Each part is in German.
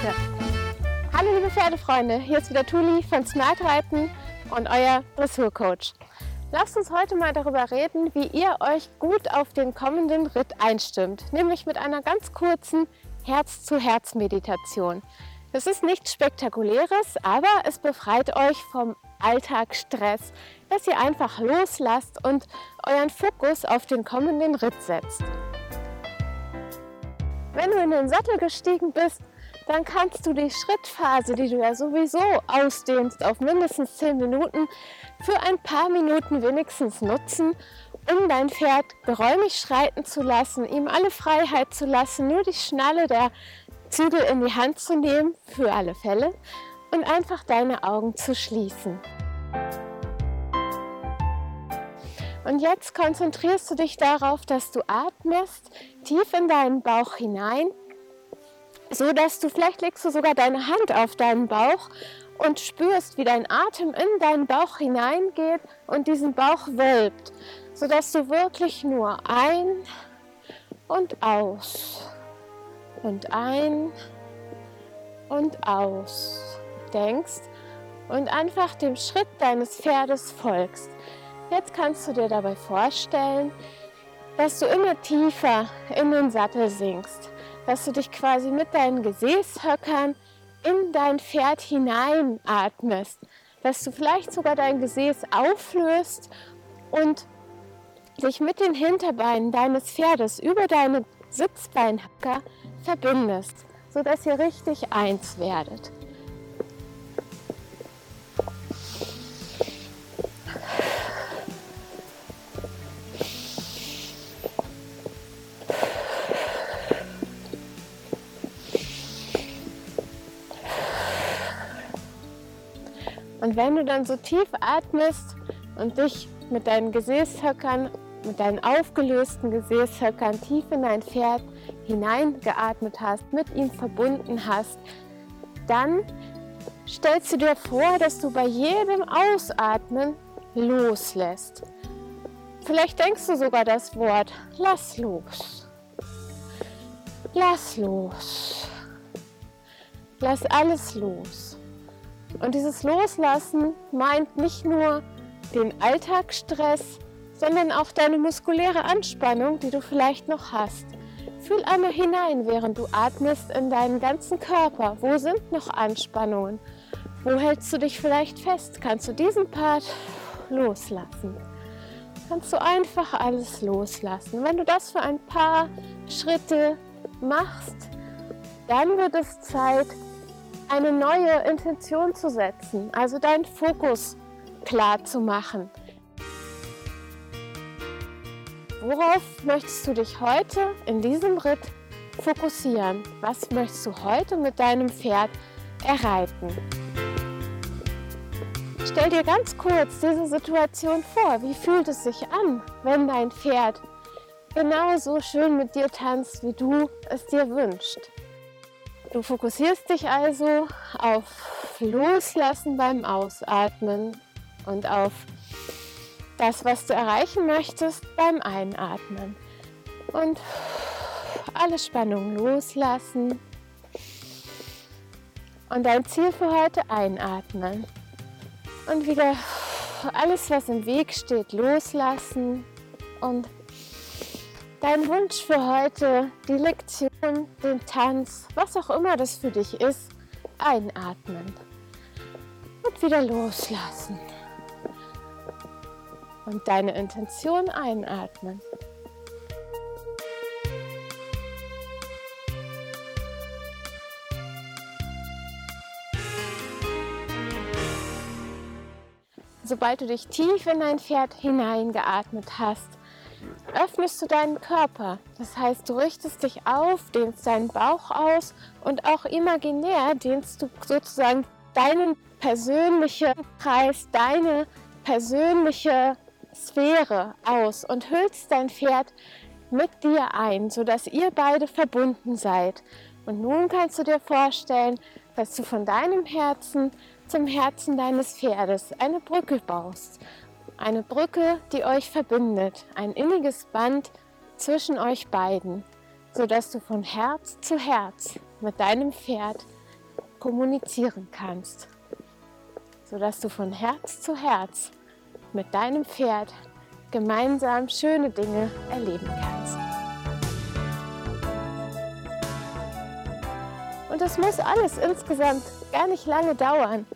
Pferde. Hallo liebe Pferdefreunde, hier ist wieder Tuli von Smart Reiten und euer Dressurcoach. Lasst uns heute mal darüber reden, wie ihr euch gut auf den kommenden Ritt einstimmt, nämlich mit einer ganz kurzen Herz-zu-Herz-Meditation. Es ist nichts Spektakuläres, aber es befreit euch vom Alltagsstress, dass ihr einfach loslasst und euren Fokus auf den kommenden Ritt setzt. Wenn du in den Sattel gestiegen bist, dann kannst du die Schrittphase, die du ja sowieso ausdehnst auf mindestens 10 Minuten, für ein paar Minuten wenigstens nutzen, um dein Pferd geräumig schreiten zu lassen, ihm alle Freiheit zu lassen, nur die Schnalle der Zügel in die Hand zu nehmen, für alle Fälle, und einfach deine Augen zu schließen. Und jetzt konzentrierst du dich darauf, dass du atmest tief in deinen Bauch hinein, so dass du vielleicht legst du sogar deine Hand auf deinen Bauch und spürst, wie dein Atem in deinen Bauch hineingeht und diesen Bauch wölbt, so dass du wirklich nur ein und aus und ein und aus denkst und einfach dem Schritt deines Pferdes folgst. Jetzt kannst du dir dabei vorstellen, dass du immer tiefer in den Sattel sinkst, dass du dich quasi mit deinen Gesäßhöckern in dein Pferd hineinatmest, dass du vielleicht sogar dein Gesäß auflöst und dich mit den Hinterbeinen deines Pferdes über deine Sitzbeinhöcker verbindest, sodass ihr richtig eins werdet. Und wenn du dann so tief atmest und dich mit deinen Gesäßhöckern, mit deinen aufgelösten Gesäßhöckern tief in dein Pferd hineingeatmet hast, mit ihm verbunden hast, dann stellst du dir vor, dass du bei jedem Ausatmen loslässt. Vielleicht denkst du sogar das Wort, lass los. Lass los. Lass alles los. Und dieses Loslassen meint nicht nur den Alltagsstress, sondern auch deine muskuläre Anspannung, die du vielleicht noch hast. Fühl einmal hinein, während du atmest in deinen ganzen Körper. Wo sind noch Anspannungen? Wo hältst du dich vielleicht fest? Kannst du diesen Part loslassen? Kannst du einfach alles loslassen. Wenn du das für ein paar Schritte machst, dann wird es Zeit, eine neue Intention zu setzen, also deinen Fokus klar zu machen. Worauf möchtest du dich heute in diesem Ritt fokussieren? Was möchtest du heute mit deinem Pferd erreiten? Stell dir ganz kurz diese Situation vor. Wie fühlt es sich an, wenn dein Pferd genauso schön mit dir tanzt, wie du es dir wünschst? Du fokussierst dich also auf Loslassen beim Ausatmen und auf das, was du erreichen möchtest beim Einatmen. Und alle Spannung loslassen. Und dein Ziel für heute einatmen. Und wieder alles, was im Weg steht, loslassen und dein Wunsch für heute, die Lektion, den Tanz, was auch immer das für dich ist, einatmen und wieder loslassen. Und deine Intention einatmen. Sobald du dich tief in dein Pferd hineingeatmet hast, öffnest du deinen Körper. Das heißt, du richtest dich auf, dehnst deinen Bauch aus und auch imaginär dehnst du sozusagen deinen persönlichen Kreis, deine persönliche Sphäre aus und hüllst dein Pferd mit dir ein, sodass ihr beide verbunden seid. Und nun kannst du dir vorstellen, dass du von deinem Herzen zum Herzen deines Pferdes eine Brücke baust eine Brücke, die euch verbindet, ein inniges Band zwischen euch beiden, sodass du von Herz zu Herz mit deinem Pferd kommunizieren kannst, sodass du von Herz zu Herz mit deinem Pferd gemeinsam schöne Dinge erleben kannst. Und es muss alles insgesamt gar nicht lange dauern.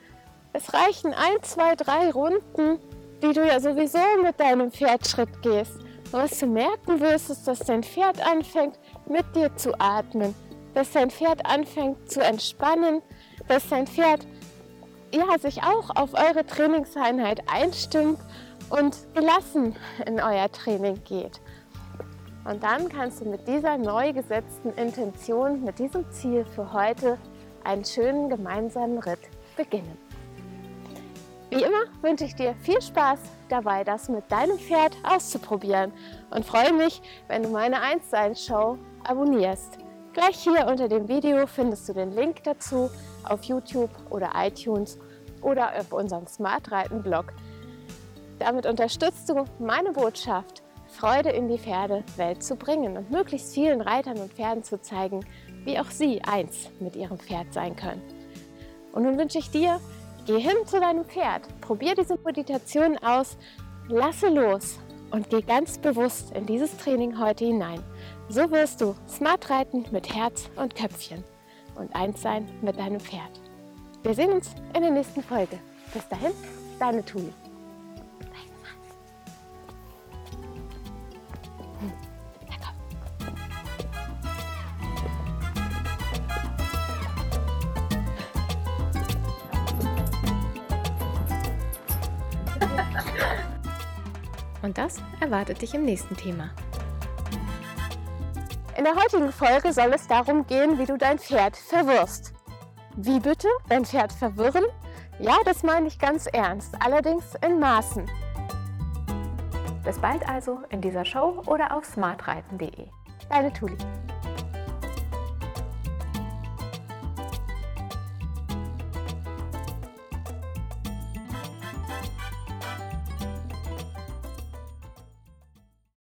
Es reichen ein, zwei, drei Runden, die du ja sowieso mit deinem Pferd Schritt gehst. Und was du merken wirst, ist, dass dein Pferd anfängt, mit dir zu atmen, dass dein Pferd anfängt zu entspannen, dass dein Pferd ja, sich auch auf eure Trainingseinheit einstimmt und gelassen in euer Training geht. Und dann kannst du mit dieser neu gesetzten Intention, mit diesem Ziel für heute einen schönen gemeinsamen Ritt beginnen. Wie immer wünsche ich dir viel Spaß dabei, das mit deinem Pferd auszuprobieren und freue mich, wenn du meine 1-Sein-Show abonnierst. Gleich hier unter dem Video findest du den Link dazu auf YouTube oder iTunes oder auf unserem Smart Reiten Blog. Damit unterstützt du meine Botschaft, Freude in die Pferdewelt zu bringen und möglichst vielen Reitern und Pferden zu zeigen, wie auch sie eins mit ihrem Pferd sein können. Und nun wünsche ich dir, geh hin zu deinem Pferd, probier diese Meditation aus, lasse los und geh ganz bewusst in dieses Training heute hinein. So wirst du smart reiten mit Herz und Köpfchen und eins sein mit deinem Pferd. Wir sehen uns in der nächsten Folge. Bis dahin, deine Tuli. Und das erwartet dich im nächsten Thema. In der heutigen Folge soll es darum gehen, wie du dein Pferd verwirrst. Wie bitte? Dein Pferd verwirren? Ja, das meine ich ganz ernst, allerdings in Maßen. Bis bald also in dieser Show oder auf smartreiten.de. Deine Tuli.